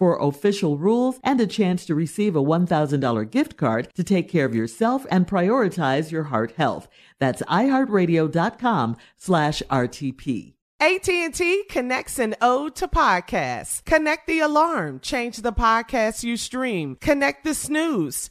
for official rules and a chance to receive a $1,000 gift card to take care of yourself and prioritize your heart health. That's iHeartRadio.com slash RTP. AT&T connects an ode to podcasts. Connect the alarm. Change the podcast you stream. Connect the snooze.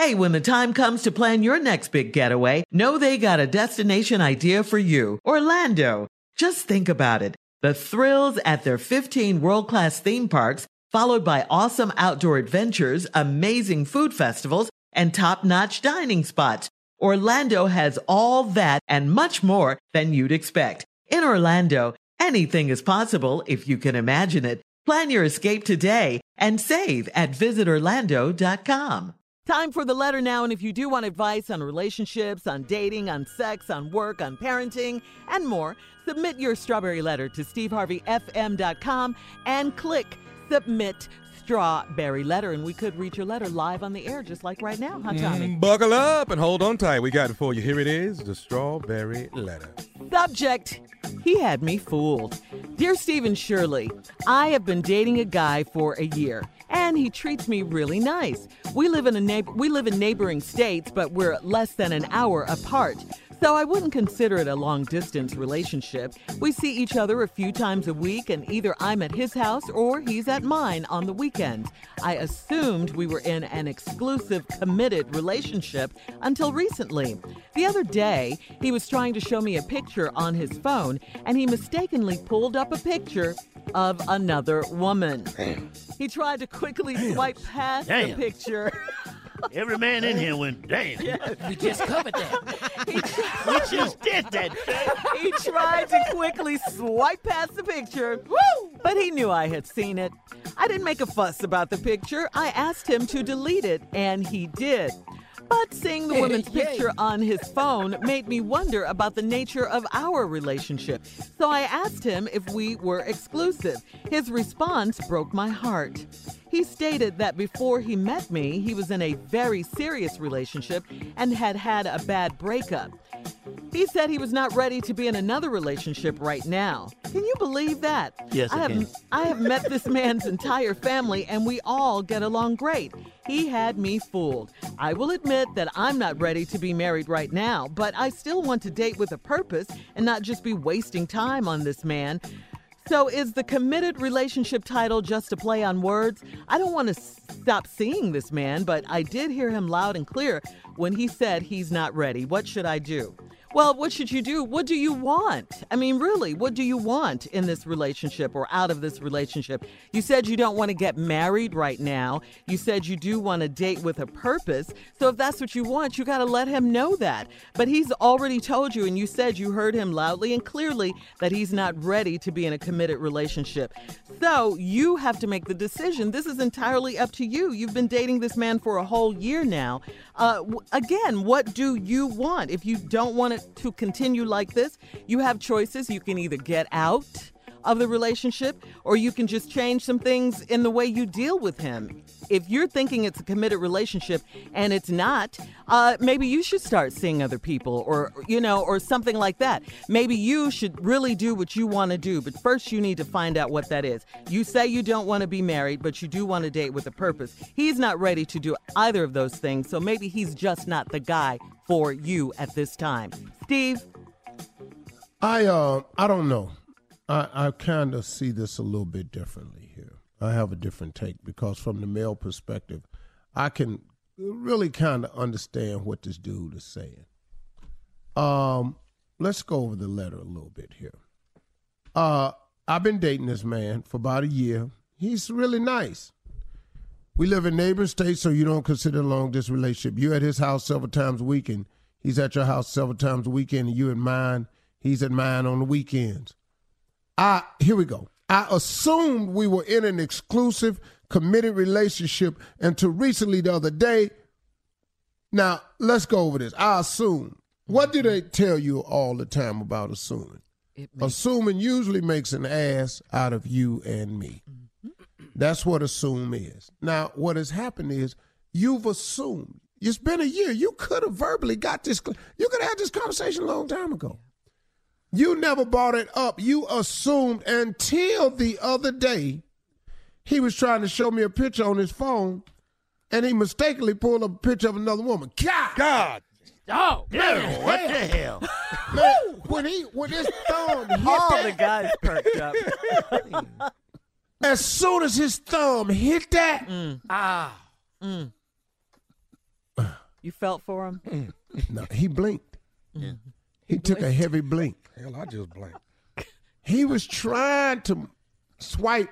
Hey, when the time comes to plan your next big getaway, know they got a destination idea for you. Orlando. Just think about it. The thrills at their 15 world-class theme parks, followed by awesome outdoor adventures, amazing food festivals, and top-notch dining spots. Orlando has all that and much more than you'd expect. In Orlando, anything is possible if you can imagine it. Plan your escape today and save at visitorlando.com. Time for the letter now, and if you do want advice on relationships, on dating, on sex, on work, on parenting, and more, submit your strawberry letter to steveharveyfm.com and click submit strawberry letter, and we could read your letter live on the air, just like right now, huh, Tommy? Mm, buckle up and hold on tight. We got it for you. Here it is the strawberry letter. Subject He had me fooled. Dear Stephen Shirley, I have been dating a guy for a year and he treats me really nice. We live in a neighbor we live in neighboring states, but we're less than an hour apart. So I wouldn't consider it a long distance relationship. We see each other a few times a week, and either I'm at his house or he's at mine on the weekends. I assumed we were in an exclusive, committed relationship until recently. The other day, he was trying to show me a picture on his phone, and he mistakenly pulled up a picture of another woman. Damn. He tried to quickly swipe past the picture. Every man in here went, damn. We just covered that. we just did that. he tried to quickly swipe past the picture, but he knew I had seen it. I didn't make a fuss about the picture. I asked him to delete it, and he did. But seeing the woman's picture on his phone made me wonder about the nature of our relationship. So I asked him if we were exclusive. His response broke my heart. He stated that before he met me, he was in a very serious relationship and had had a bad breakup. He said he was not ready to be in another relationship right now. Can you believe that? Yes, I have can. I have met this man's entire family and we all get along great. He had me fooled. I will admit that I'm not ready to be married right now, but I still want to date with a purpose and not just be wasting time on this man. So, is the committed relationship title just a play on words? I don't want to stop seeing this man, but I did hear him loud and clear when he said he's not ready. What should I do? Well, what should you do? What do you want? I mean, really, what do you want in this relationship or out of this relationship? You said you don't want to get married right now. You said you do want to date with a purpose. So if that's what you want, you got to let him know that. But he's already told you, and you said you heard him loudly and clearly that he's not ready to be in a committed relationship. So you have to make the decision. This is entirely up to you. You've been dating this man for a whole year now. Uh, again, what do you want? If you don't want it to continue like this, you have choices. You can either get out of the relationship or you can just change some things in the way you deal with him. If you're thinking it's a committed relationship and it's not, uh, maybe you should start seeing other people or, you know, or something like that. Maybe you should really do what you want to do, but first you need to find out what that is. You say you don't want to be married, but you do want to date with a purpose. He's not ready to do either of those things, so maybe he's just not the guy for you at this time. Steve? I uh I don't know. I I kind of see this a little bit differently here. I have a different take because from the male perspective, I can really kind of understand what this dude is saying. Um, let's go over the letter a little bit here. Uh, I've been dating this man for about a year. He's really nice. We live in neighboring states, so you don't consider a long distance relationship. You're at his house several times a week, and he's at your house several times a weekend, and you at mine. He's at mine on the weekends. I here we go. I assumed we were in an exclusive, committed relationship until recently the other day. Now let's go over this. I assume. What do they tell you all the time about assuming? Assuming usually makes an ass out of you and me. Mm. That's what assume is. Now, what has happened is you've assumed. It's been a year. You could have verbally got this. You could have had this conversation a long time ago. You never brought it up. You assumed until the other day he was trying to show me a picture on his phone and he mistakenly pulled up a picture of another woman. God! God. Oh, man, what the hell? Man, when he when his thumb hit All that, the guys perked up. as soon as his thumb hit that, Ah, You felt for him? no, he blinked. He took a heavy blink. Hell, I just blinked. He was trying to swipe.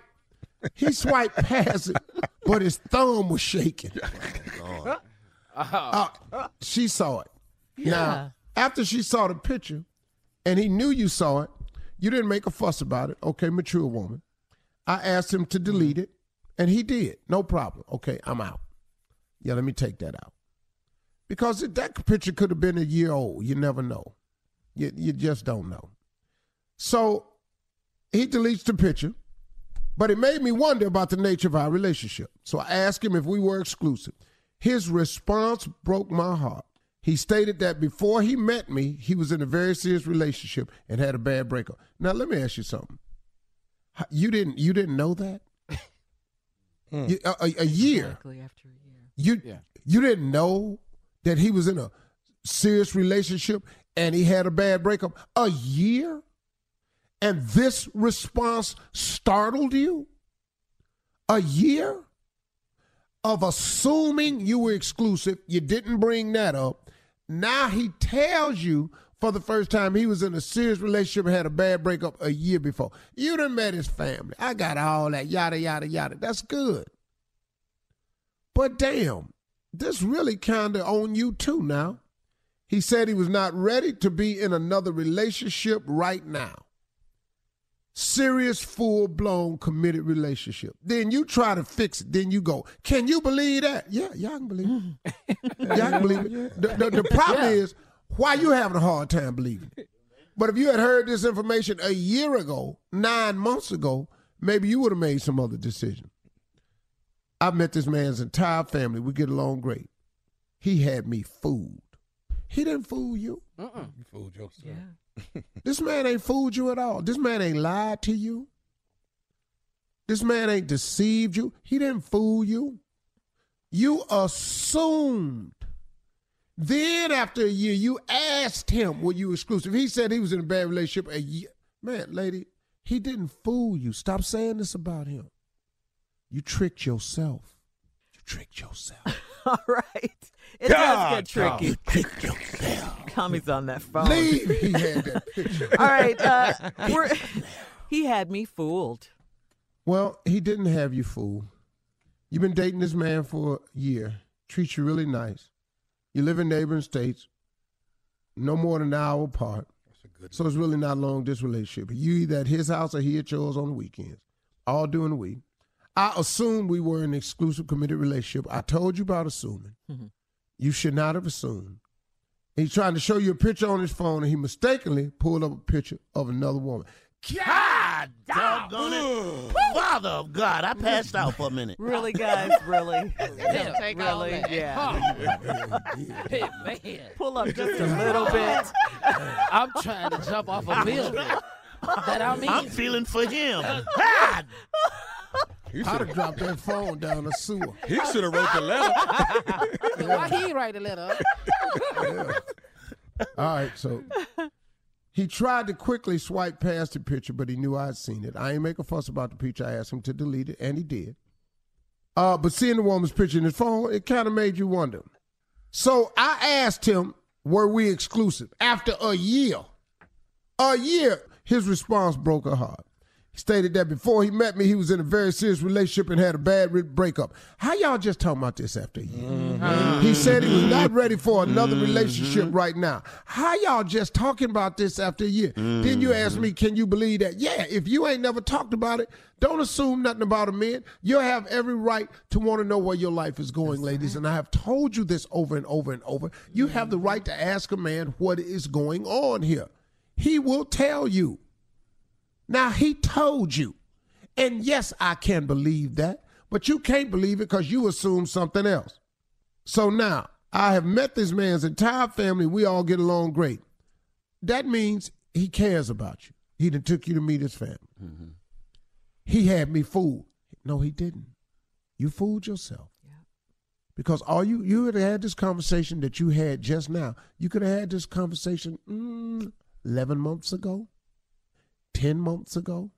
He swiped past it, but his thumb was shaking. Uh, she saw it. Now, after she saw the picture, and he knew you saw it, you didn't make a fuss about it. Okay, mature woman. I asked him to delete mm-hmm. it, and he did. No problem. Okay, I'm out. Yeah, let me take that out. Because that picture could have been a year old. You never know. You, you just don't know. So he deletes the picture, but it made me wonder about the nature of our relationship. So I asked him if we were exclusive. His response broke my heart. He stated that before he met me, he was in a very serious relationship and had a bad breakup. Now let me ask you something. How- You didn't you didn't know that? Hmm. You- a, a- a year. Exactly after a year. You you didn't know that he was in a serious relationship and he had a bad breakup a year? And this response startled you? A year of assuming you were exclusive, you didn't bring that up. Now he tells you for the first time he was in a serious relationship and had a bad breakup a year before. You done met his family. I got all that, yada, yada, yada. That's good. But damn, this really kind of on you too now. He said he was not ready to be in another relationship right now. Serious, full blown, committed relationship. Then you try to fix it. Then you go, Can you believe that? Yeah, y'all can believe it. y'all can believe it. The, the, the problem is, why you having a hard time believing it? But if you had heard this information a year ago, nine months ago, maybe you would have made some other decision. I've met this man's entire family. We get along great. He had me fooled. He didn't fool you. You fooled yourself. This man ain't fooled you at all. This man ain't lied to you. This man ain't deceived you. He didn't fool you. You assumed. Then after a year, you asked him, were you exclusive? He said he was in a bad relationship a year. Man, lady, he didn't fool you. Stop saying this about him. You tricked yourself. You tricked yourself. All right. It does get tricky. You tricked yourself. Tommy's on that phone. Leave. He had that picture. All right. Uh, we're, he had me fooled. Well, he didn't have you fooled. You've been dating this man for a year. Treats you really nice. You live in neighboring states, no more than an hour apart. So it's really not long this relationship. You either at his house or he at yours on the weekends, all during the week. I assumed we were in an exclusive committed relationship. I told you about assuming. Mm-hmm. You should not have assumed. He's trying to show you a picture on his phone, and he mistakenly pulled up a picture of another woman. God doggone it. Father of God, I passed out for a minute. Really, guys? Really? Yeah, take really? that. Yeah. Hey, man. Pull up just a little bit. I'm trying to jump off a building. That I mean, I'm feeling for him. Uh, God. He I'd have dropped that phone down the sewer. he should have wrote the letter. why he write a letter? All right, so he tried to quickly swipe past the picture, but he knew I'd seen it. I ain't make a fuss about the picture. I asked him to delete it, and he did. Uh, but seeing the woman's picture in his phone, it kind of made you wonder. So I asked him, were we exclusive? After a year, a year, his response broke her heart. Stated that before he met me, he was in a very serious relationship and had a bad re- breakup. How y'all just talking about this after a year? Mm-hmm. He said he was not ready for another relationship right now. How y'all just talking about this after a year? Then you ask me, can you believe that? Yeah, if you ain't never talked about it, don't assume nothing about a man. You have every right to want to know where your life is going, ladies. And I have told you this over and over and over. You have the right to ask a man what is going on here. He will tell you. Now, he told you. And yes, I can believe that, but you can't believe it because you assume something else. So now, I have met this man's entire family. We all get along great. That means he cares about you. He done took you to meet his family. He had me fooled. No, he didn't. You fooled yourself. Because all you you would have had this conversation that you had just now. You could have had this conversation mm, eleven months ago, ten months ago.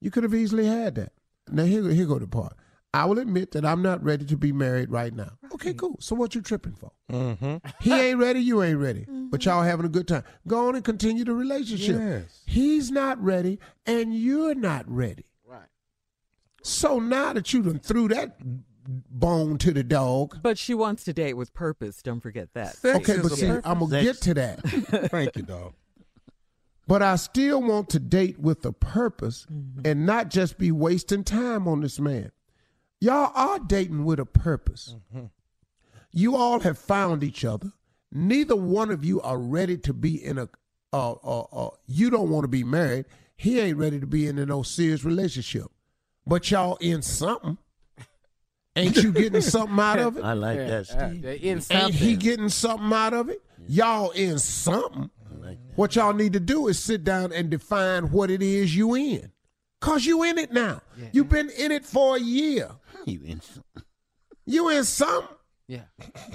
You could have easily had that. Now here here go the part. I will admit that I'm not ready to be married right now. Okay, cool. So what you tripping for? Mm-hmm. He ain't ready, you ain't ready. But y'all having a good time. Go on and continue the relationship. Yes. He's not ready, and you're not ready. Right. So now that you done threw that bone to the dog, But she wants to date with purpose. Don't forget that. okay, but see, purpose. I'm gonna get to that. Thank you, dog. But I still want to date with a purpose and not just be wasting time on this man. Y'all are dating with a purpose. You all have found each other. Neither one of you are ready to be in a. Uh, uh, uh, you don't want to be married. He ain't ready to be in a no serious relationship. But y'all in something. Ain't you getting something out of it? I like Yeah, that, uh, Steve. they're in Ain't he getting something out of it? Y'all in something. What y'all need to do is sit down and define what it is you in. Cause you in it now. You've been in it for a year. You in some- You in something. yeah.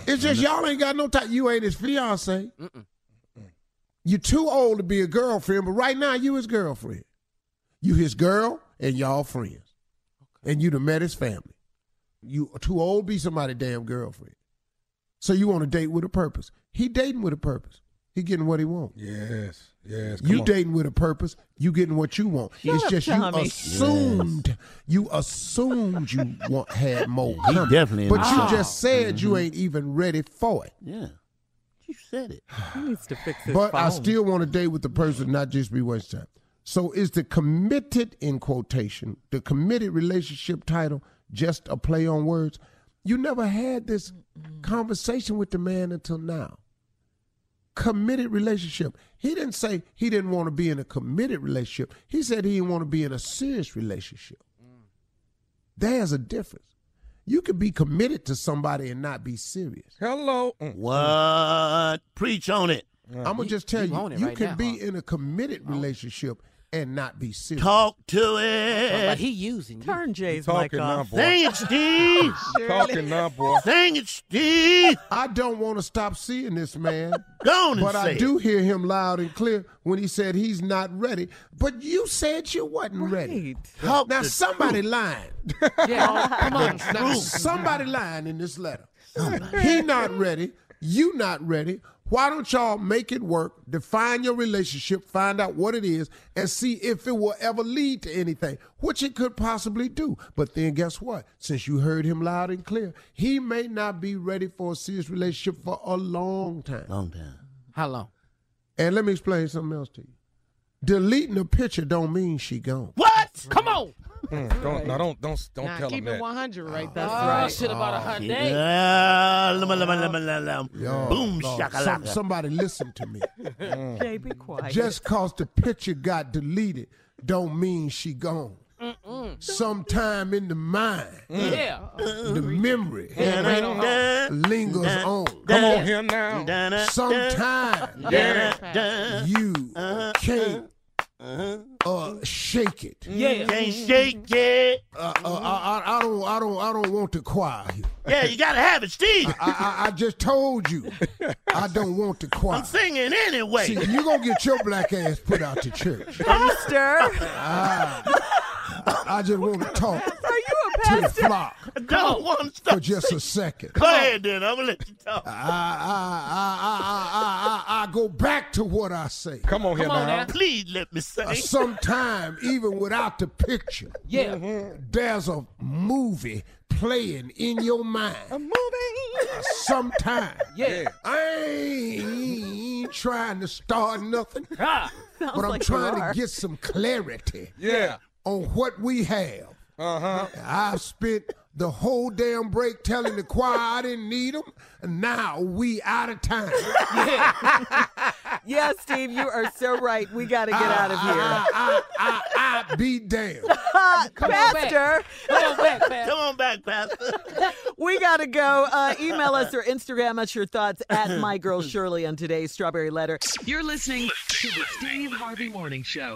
It's just y'all ain't got no time. You ain't his fiance. You too old to be a girlfriend, but right now you his girlfriend. You his girl and y'all friends. And you done met his family. You too old to be somebody damn girlfriend. So you want to date with a purpose. He dating with a purpose. He getting what he want. Yes, yes. You on. dating with a purpose. You getting what you want. it's up, just Tommy. you assumed. You assumed you want had more. He coming. definitely But you just said you mm-hmm. ain't even ready for it. Yeah. You said it. He needs to fix his But I still want to date with the person, not just be wasting time. So is the committed in quotation, the committed relationship title just a play on words? You never had this conversation with the man until now. Committed relationship. He didn't say he didn't want to be in a committed relationship. He said he didn't want to be in a serious relationship. There's a difference. You could be committed to somebody and not be serious. Hello. Mm. What? Preach on it. I'm gonna just tell you you, you right can now, be huh? in a committed relationship and not be serious. Talk to him. But it. he using you. Turn Jay's mic Talking now, off. boy. Sing it, Steve. Talking now, boy. Sing it, Steve. I don't want to stop seeing this man, Go on but say I it. do hear him loud and clear when he said he's not ready. But you said you wasn't ready. Right. Talk Now the somebody lying. Yeah. Come on. Now somebody lying in this letter. He not ready. You not ready. Why don't y'all make it work, define your relationship, find out what it is, and see if it will ever lead to anything, which it could possibly do. But then guess what? Since you heard him loud and clear, he may not be ready for a serious relationship for a long time. Long time. How long? And let me explain something else to you. Deleting a picture don't mean she gone. What? Come on. Mm, don't, no, don't, don't, don't Now tell keep him it that. 100 right oh, That's there. oh, right. shit about a hundred days. Yeah, lum, lum, lum, lum, lum, lum. Boom, Lord, shakalaka. some- somebody listen to me. Jay, be quiet. Just cause the picture got deleted don't mean she gone. Sometime in the mind, Yeah. the uh-huh. memory lingers on. Come on here now. dun, dun, Sometime dun, dun. you uh-huh. can't uh-huh. Uh, shake it. Yeah. Can't shake it. Uh, uh, I, I, I don't, I don't, I don't want the choir here. Yeah, you gotta have it, Steve. I, I, I just told you, I don't want the choir. I'm singing anyway. See, you gonna get your black ass put out to church. Pastor, I just want to talk are you a to the pastor? flock I don't want to stop for just a second. Go ahead, then. I'm gonna let you talk. I, I, I, I, I, I, I go back to what I say. Come on here Come on now. now. Please let me Uh, sing. Sometime, even without the picture, Yeah. there's a movie playing in your mind. A movie. Sometime. Yeah. I ain't trying to start nothing, Ah. but I'm like trying to get some clarity Yeah. on what we have. Uh huh. I've spent the whole damn break telling the choir I didn't need them, and now we out of time. Yes, Steve, you are so right. We got to get out of here. I, I, I, I be damned. Come on back. Pastor, Come on back, man. Come on back, Pastor. we got to go. Uh, email us or Instagram us your thoughts at My Girl Shirley on today's Strawberry Letter. You're listening to the Steve Harvey Morning Show.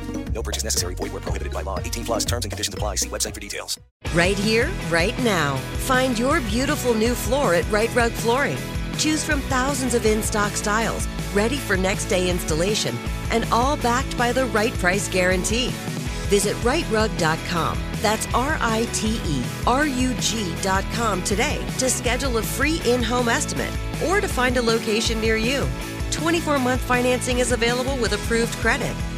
No purchase necessary. Void where prohibited by law. 18 plus terms and conditions apply. See website for details. Right here, right now. Find your beautiful new floor at Rite Rug Flooring. Choose from thousands of in stock styles, ready for next day installation, and all backed by the right price guarantee. Visit riterug.com. That's R I T E R U G.com today to schedule a free in home estimate or to find a location near you. 24 month financing is available with approved credit.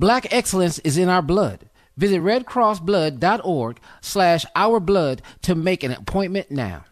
Black excellence is in our blood. Visit redcrossblood.org slash ourblood to make an appointment now.